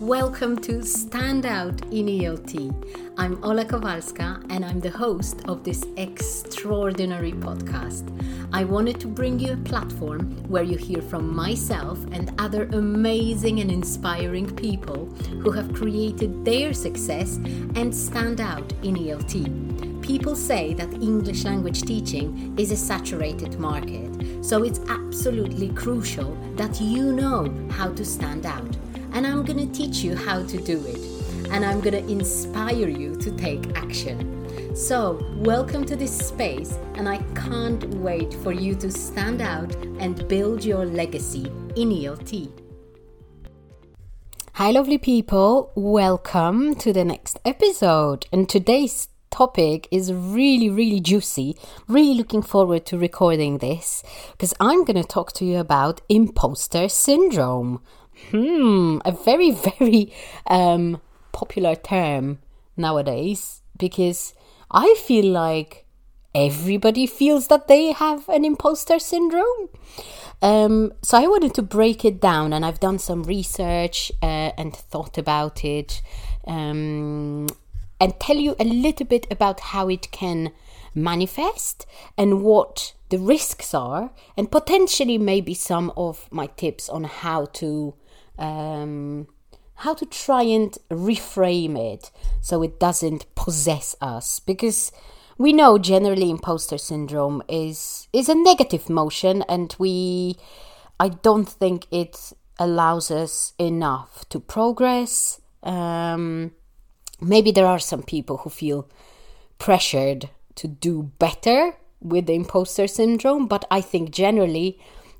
Welcome to Stand Out in ELT. I'm Ola Kowalska and I'm the host of this extraordinary podcast. I wanted to bring you a platform where you hear from myself and other amazing and inspiring people who have created their success and stand out in ELT. People say that English language teaching is a saturated market, so it's absolutely crucial that you know how to stand out and I'm going to teach you how to do it. And I'm going to inspire you to take action. So, welcome to this space, and I can't wait for you to stand out and build your legacy in ELT. Hi, lovely people. Welcome to the next episode. And today's topic is really, really juicy. Really looking forward to recording this because I'm going to talk to you about imposter syndrome. Hmm, a very, very um, popular term nowadays because I feel like everybody feels that they have an imposter syndrome. Um, so I wanted to break it down, and I've done some research uh, and thought about it, um, and tell you a little bit about how it can manifest and what the risks are, and potentially maybe some of my tips on how to um, how to try and reframe it so it doesn't possess us. Because we know generally imposter syndrome is is a negative motion and we i don't think it allows us enough to progress. Um, maybe there are some people who feel pressured to do better with the imposter syndrome but i think generally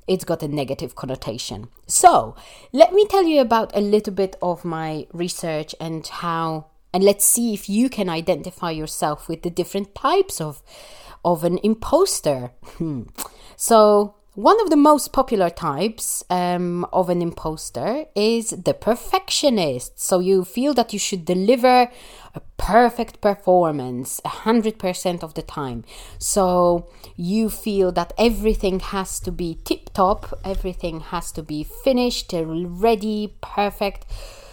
it's got a negative connotation. So, let me tell you about a little bit of my research and how and let's see if you can identify yourself with the different types of of an imposter. Hmm. so, one of the most popular types um, of an imposter is the perfectionist. So you feel that you should deliver a perfect performance 100% of the time. So you feel that everything has to be tip top, everything has to be finished, ready, perfect.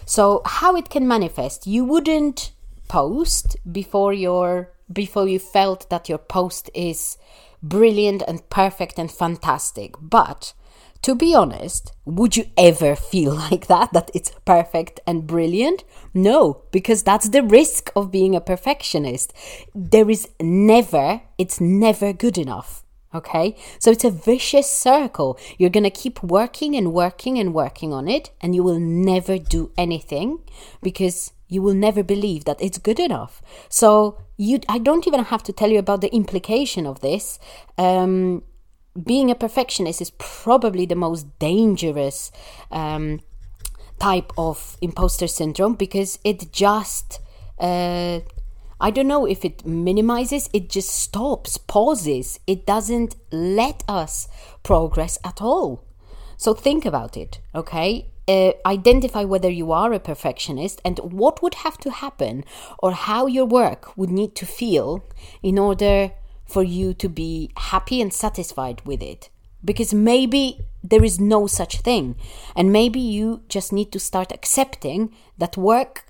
So how it can manifest? You wouldn't post before your before you felt that your post is brilliant and perfect and fantastic. But to be honest, would you ever feel like that, that it's perfect and brilliant? No, because that's the risk of being a perfectionist. There is never, it's never good enough. Okay, so it's a vicious circle. You're gonna keep working and working and working on it, and you will never do anything because you will never believe that it's good enough. So you, I don't even have to tell you about the implication of this. Um, being a perfectionist is probably the most dangerous um, type of imposter syndrome because it just uh, I don't know if it minimizes, it just stops, pauses. It doesn't let us progress at all. So think about it, okay? uh, identify whether you are a perfectionist and what would have to happen or how your work would need to feel in order for you to be happy and satisfied with it. Because maybe there is no such thing. And maybe you just need to start accepting that work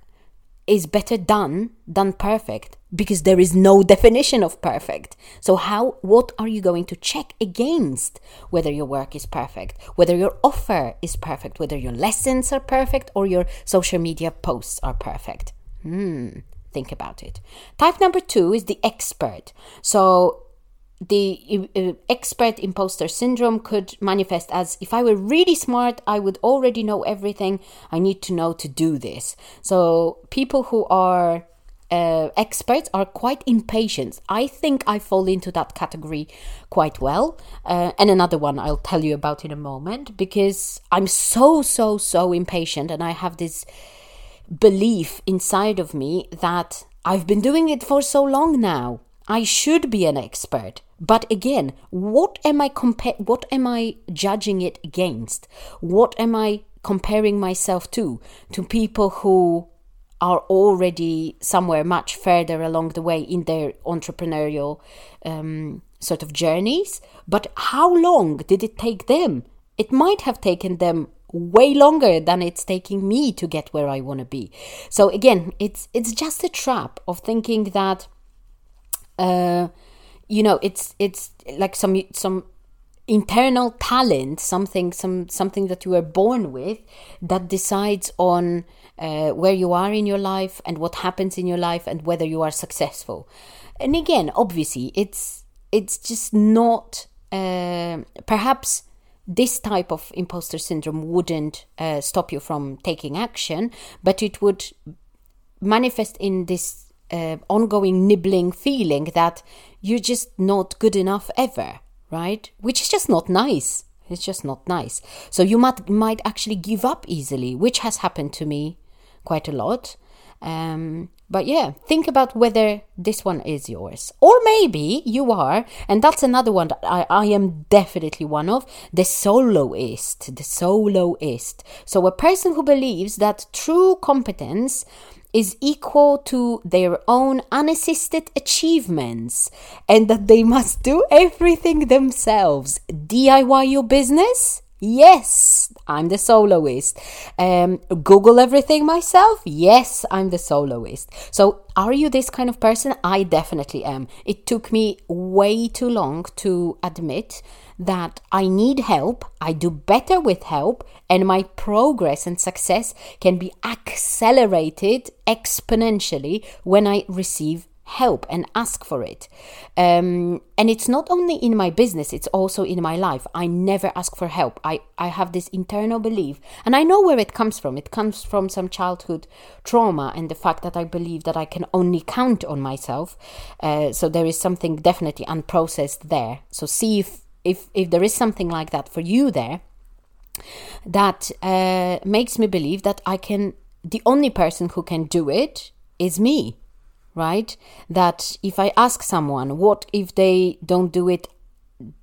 is better done than perfect because there is no definition of perfect. So how what are you going to check against whether your work is perfect, whether your offer is perfect, whether your lessons are perfect or your social media posts are perfect? Hmm, think about it. Type number 2 is the expert. So the uh, expert imposter syndrome could manifest as if I were really smart, I would already know everything I need to know to do this. So, people who are uh, experts are quite impatient. I think I fall into that category quite well. Uh, and another one I'll tell you about in a moment because I'm so, so, so impatient and I have this belief inside of me that I've been doing it for so long now. I should be an expert. But again, what am I compa- what am I judging it against? What am I comparing myself to? To people who are already somewhere much further along the way in their entrepreneurial um, sort of journeys. But how long did it take them? It might have taken them way longer than it's taking me to get where I want to be. So again, it's it's just a trap of thinking that uh, you know it's it's like some some internal talent something some something that you were born with that decides on uh, where you are in your life and what happens in your life and whether you are successful and again obviously it's it's just not uh, perhaps this type of imposter syndrome wouldn't uh, stop you from taking action but it would manifest in this uh, ongoing nibbling feeling that you're just not good enough ever right? Which is just not nice. It's just not nice. So you might might actually give up easily, which has happened to me quite a lot. Um, but yeah, think about whether this one is yours. Or maybe you are, and that's another one that I, I am definitely one of the soloist. The soloist. So a person who believes that true competence is equal to their own unassisted achievements and that they must do everything themselves. DIY your business? Yes, I'm the soloist. Um, Google everything myself? Yes, I'm the soloist. So, are you this kind of person? I definitely am. It took me way too long to admit that I need help, I do better with help, and my progress and success can be accelerated exponentially when I receive help and ask for it. Um, and it's not only in my business, it's also in my life. I never ask for help. I, I have this internal belief, and I know where it comes from. It comes from some childhood trauma and the fact that I believe that I can only count on myself. Uh, so there is something definitely unprocessed there. So see if if if there is something like that for you there that uh, makes me believe that I can the only person who can do it is me right? That if I ask someone what if they don't do it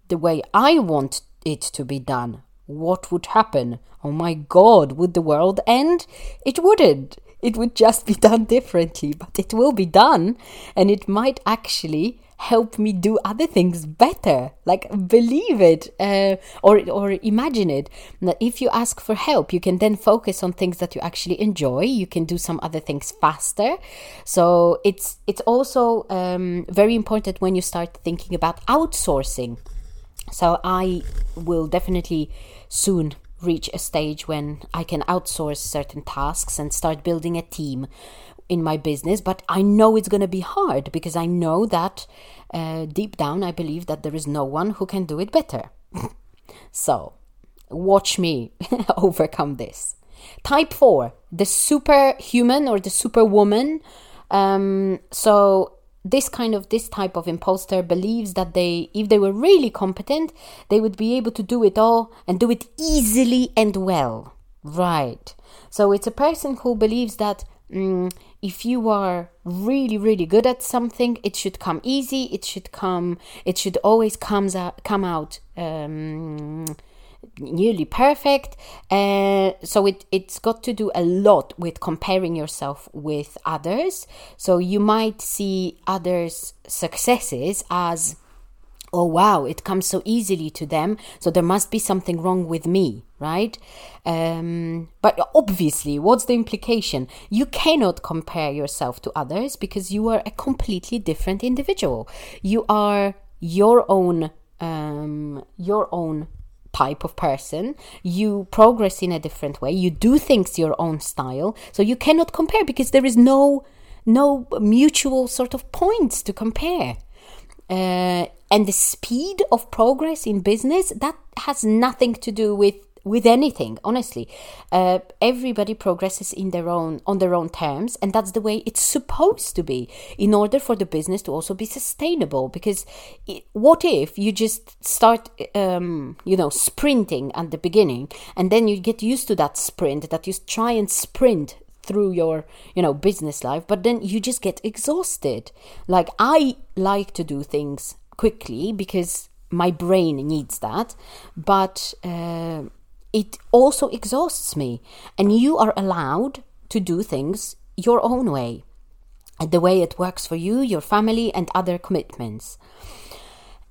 the way I want it to be done? What would happen? Oh my god would the world end? It wouldn't. It would just be done differently but it will be done and it might actually help me do other things better. Like believe it uh, or or imagine it. That if you ask for help you can then focus on things that you actually enjoy. You can do some other things faster. So it's it's also um, very important when you start thinking about outsourcing. So i will definitely soon reach a stage when I can outsource certain tasks and start building a team in my business, but I know it's going to be hard because I know that uh, deep down I believe that there is no one who can do it better. so, watch me overcome this. Type 4, the superhuman or the superwoman. Um, so, this kind of this type of imposter believes that they if they were really competent they would be able to do it all and do it easily and well right so it's a person who believes that mm, if you are really really good at something it should come easy it should come it should always comes out come out um, nearly perfect. Uh, so it it's got to do a lot with comparing yourself with others. So you might see others successes as oh wow it comes so easily to them so there must be something wrong with me right? Um, but obviously what's the implication? You cannot compare yourself to others because you are a completely different individual. You are your own um, your own type of person. You progress in a different way. You do things your own style. So you cannot compare because there is no no mutual sort of points to compare uh, and the speed of progress in business that has nothing to do with with anything honestly. Uh, everybody progresses in their own on their own terms and that's the way it's supposed to be in order for the business to also be sustainable. Because it, what if you just start um, you know sprinting at the beginning and then you get used to that sprint that you try and sprint through your you know business life but then you just get exhausted. Like i like to do things quickly because my brain needs that but uh, it also exhausts me. And you are allowed to do things your own way the way it works for you your family and other commitments.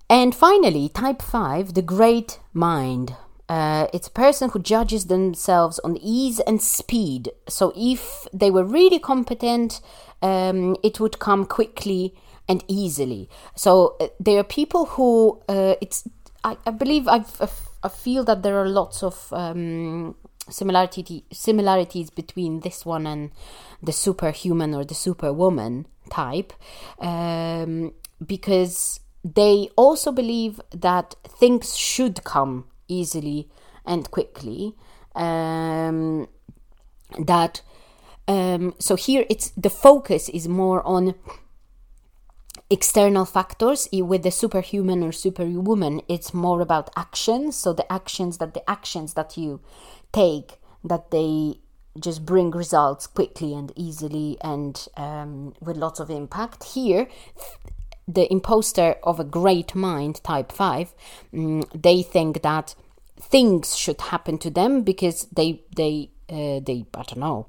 And finally type 5 the great mind Uh, it's a person who judges themselves on ease and speed. So if they were really competent, um, it would come quickly and easily. So uh, there are people who uh, it's. I, I believe I've, I feel that there are lots of um, similarity similarities between this one and the superhuman or the superwoman type, um, because they also believe that things should come easily and quickly. Um, that um, so here it's the focus is more on external factors with the superhuman or superwoman it's more about actions so the actions that the actions that you take that they just bring results quickly and easily and um, with lots of impact here the imposter of a great mind type 5 um, they think that things should happen to them because they they uh, they i don't know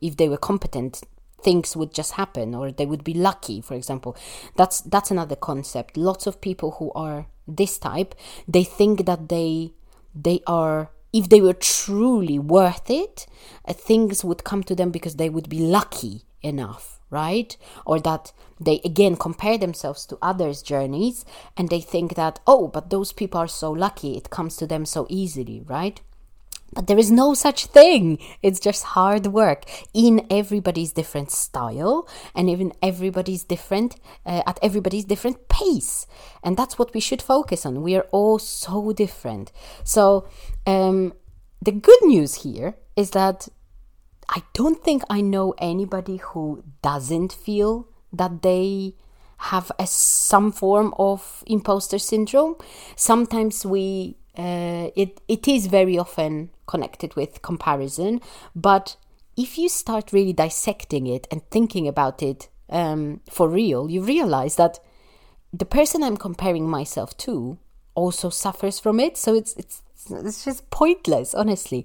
if they were competent things would just happen or they would be lucky for example. That's that's another concept. Lots of people who are this type they think that they they are if they were truly worth it uh, things would come to them because they would be lucky enough right or that they again compare themselves to others journeys and they think that oh but those people are so lucky it comes to them so easily right but there is no such thing. It's just hard work in everybody's different style and even everybody's different, uh, at everybody's different pace. And that's what we should focus on. We are all so different. So, um, the good news here is that I don't think I know anybody who doesn't feel that they have a, some form of imposter syndrome. Sometimes we uh, it it is very often connected with comparison, but if you start really dissecting it and thinking about it um, for real, you realize that the person I'm comparing myself to also suffers from it. So it's it's it's just pointless, honestly.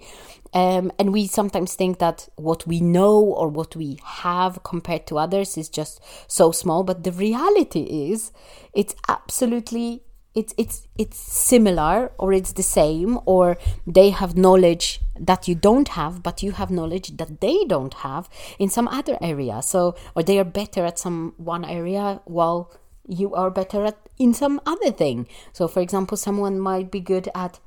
Um, and we sometimes think that what we know or what we have compared to others is just so small, but the reality is it's absolutely it's it's it's similar or it's the same or they have knowledge that you don't have but you have knowledge that they don't have in some other area so or they are better at some one area while you are better at in some other thing so for example someone might be good at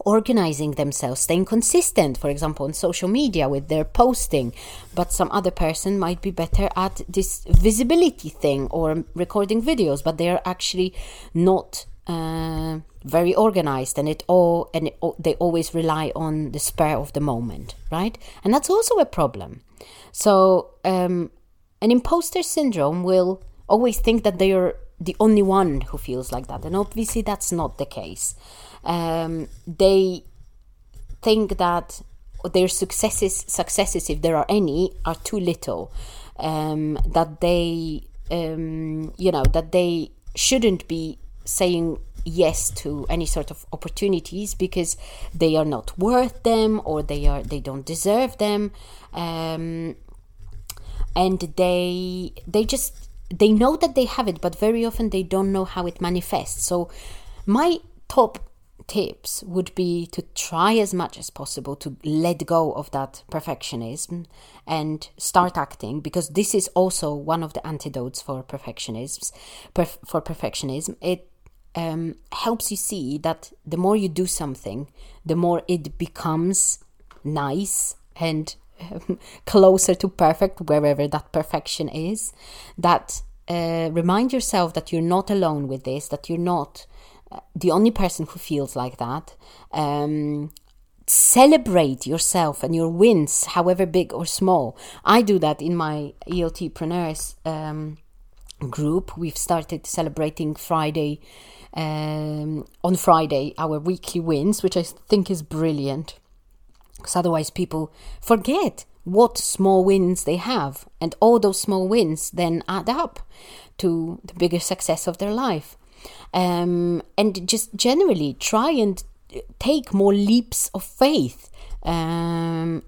organizing themselves, staying consistent, for example, on social media with their posting. But some other person might be better at this visibility thing or recording videos, but they are actually not uh, very organized, and it all and it, they always rely on the spur of the moment, right? And that's also a problem. So, um, an imposter syndrome will always think that they are the only one who feels like that, and obviously that's not the case um, they think that their successes, successes, if there are any, are too little. Um, that they, um, you know, that they shouldn't be saying yes to any sort of opportunities because they are not worth them or they are they don't deserve them um, and they they just they know that they have it but very often they don't know how it manifests. So my top tips would be to try as much as possible to let go of that perfectionism and start acting because this is also one of the antidotes for perfectionism perf- for perfectionism. It um, helps you see that the more you do something the more it becomes nice and closer to perfect wherever that perfection is that uh, remind yourself that you're not alone with this that you're not the only person who feels like that. Um, celebrate yourself and your wins, however big or small. I do that in my ELTpreneurs um, group. We've started celebrating Friday um, on Friday our weekly wins, which I think is brilliant. Because otherwise, people forget what small wins they have, and all those small wins then add up to the bigger success of their life um, and just generally try and take more leaps of faith um,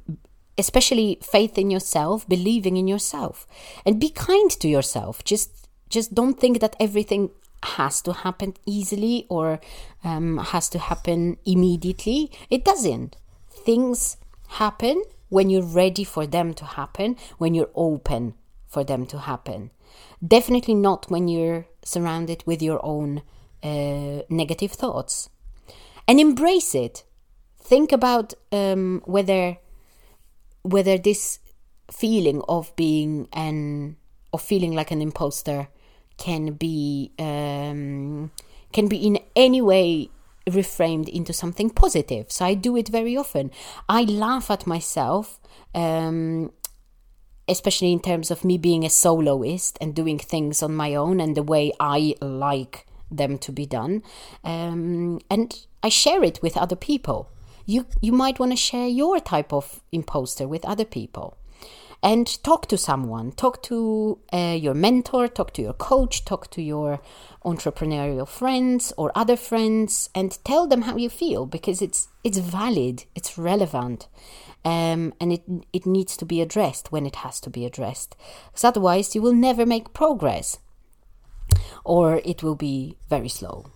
especially faith in yourself believing in yourself and be kind to yourself just just don't think that everything has to happen easily or um, has to happen immediately. It doesn't. Things happen when you're ready for them to happen, when you're open for them to happen. Definitely not when you're surrounded with your own uh, negative thoughts. And embrace it. Think about um, whether whether this feeling of being an of feeling like an imposter can be um, can be in any way reframed into something positive. So I do it very often. I laugh at myself, um, especially in terms of me being a soloist and doing things on my own and the way I like them to be done, um, and I share it with other people. You you might want to share your type of imposter with other people and talk to someone. Talk to uh, your mentor talk to your coach talk to your entrepreneurial friends or other friends and tell them how you feel because it's it's valid it's relevant um, and it it needs to be addressed when it has to be addressed. Because otherwise you will never make progress or it will be very slow.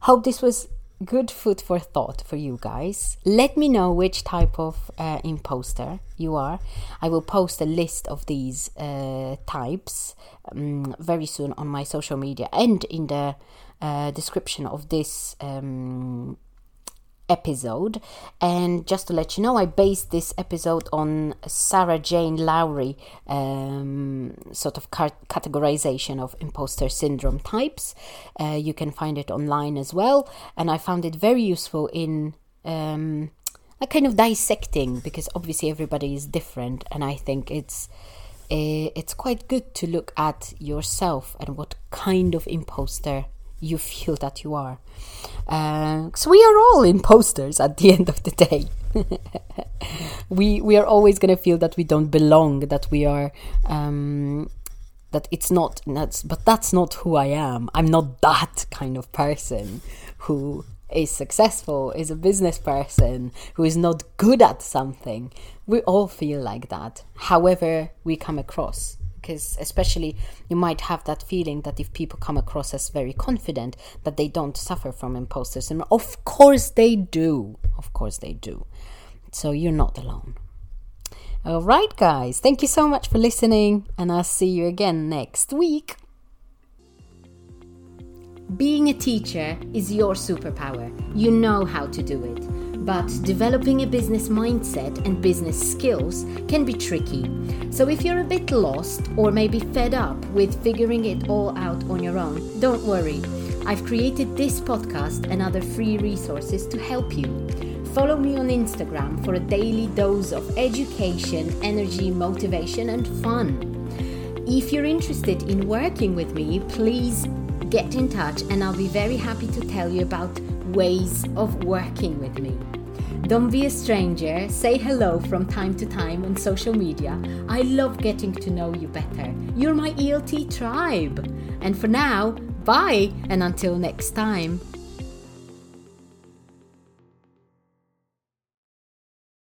Hope this was good food for thought for you guys. Let me know which type of uh, imposter you are. I will post a list of these uh, types um, very soon on my social media and in the uh, description of this um, episode. And just to let you know, I based this episode on Sarah Jane Lowry um, sort of categorization of imposter syndrome types. Uh, you can find it online as well, and I found it very useful in. Um, a kind of dissecting because obviously everybody is different and i think it's uh, it's quite good to look at yourself and what kind of imposter you feel that you are. Uh, we are all imposters at the end of the day. we we are always going to feel that we don't belong, that we are. Um, that it's not that's but that's not who I am. I'm not that kind of person who is successful, is a business person, who is not good at something. We all feel like that, however we come across because especially you might have that feeling that if people come across as very confident that they don't suffer from imposter syndrome. Of course they do. Of course they do. So you're not alone. All right guys. Thank you so much for listening and i'll see you again next week. Being a teacher is your superpower. You know how to do it but developing a business mindset and business skills can be tricky. So if you're a bit lost or maybe fed up with figuring it all out on your own, don't worry. I've created this podcast and other free resources to help you. Follow me on Instagram for a daily dose of education, energy, motivation, and fun. If you're interested in working with me, please get in touch and I'll be very happy to tell you about ways of working with me. Don't be a stranger. Say hello from time to time on social media. I love getting to know you better. You're my ELT tribe. And for now, bye, and until next time.